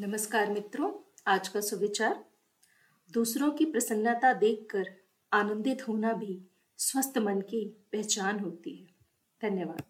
नमस्कार मित्रों, आज का सुविचार। दूसरों की प्रसन्नता देखकर आनंदित होना भी स्वस्थ मन की पहचान होती है। धन्यवाद।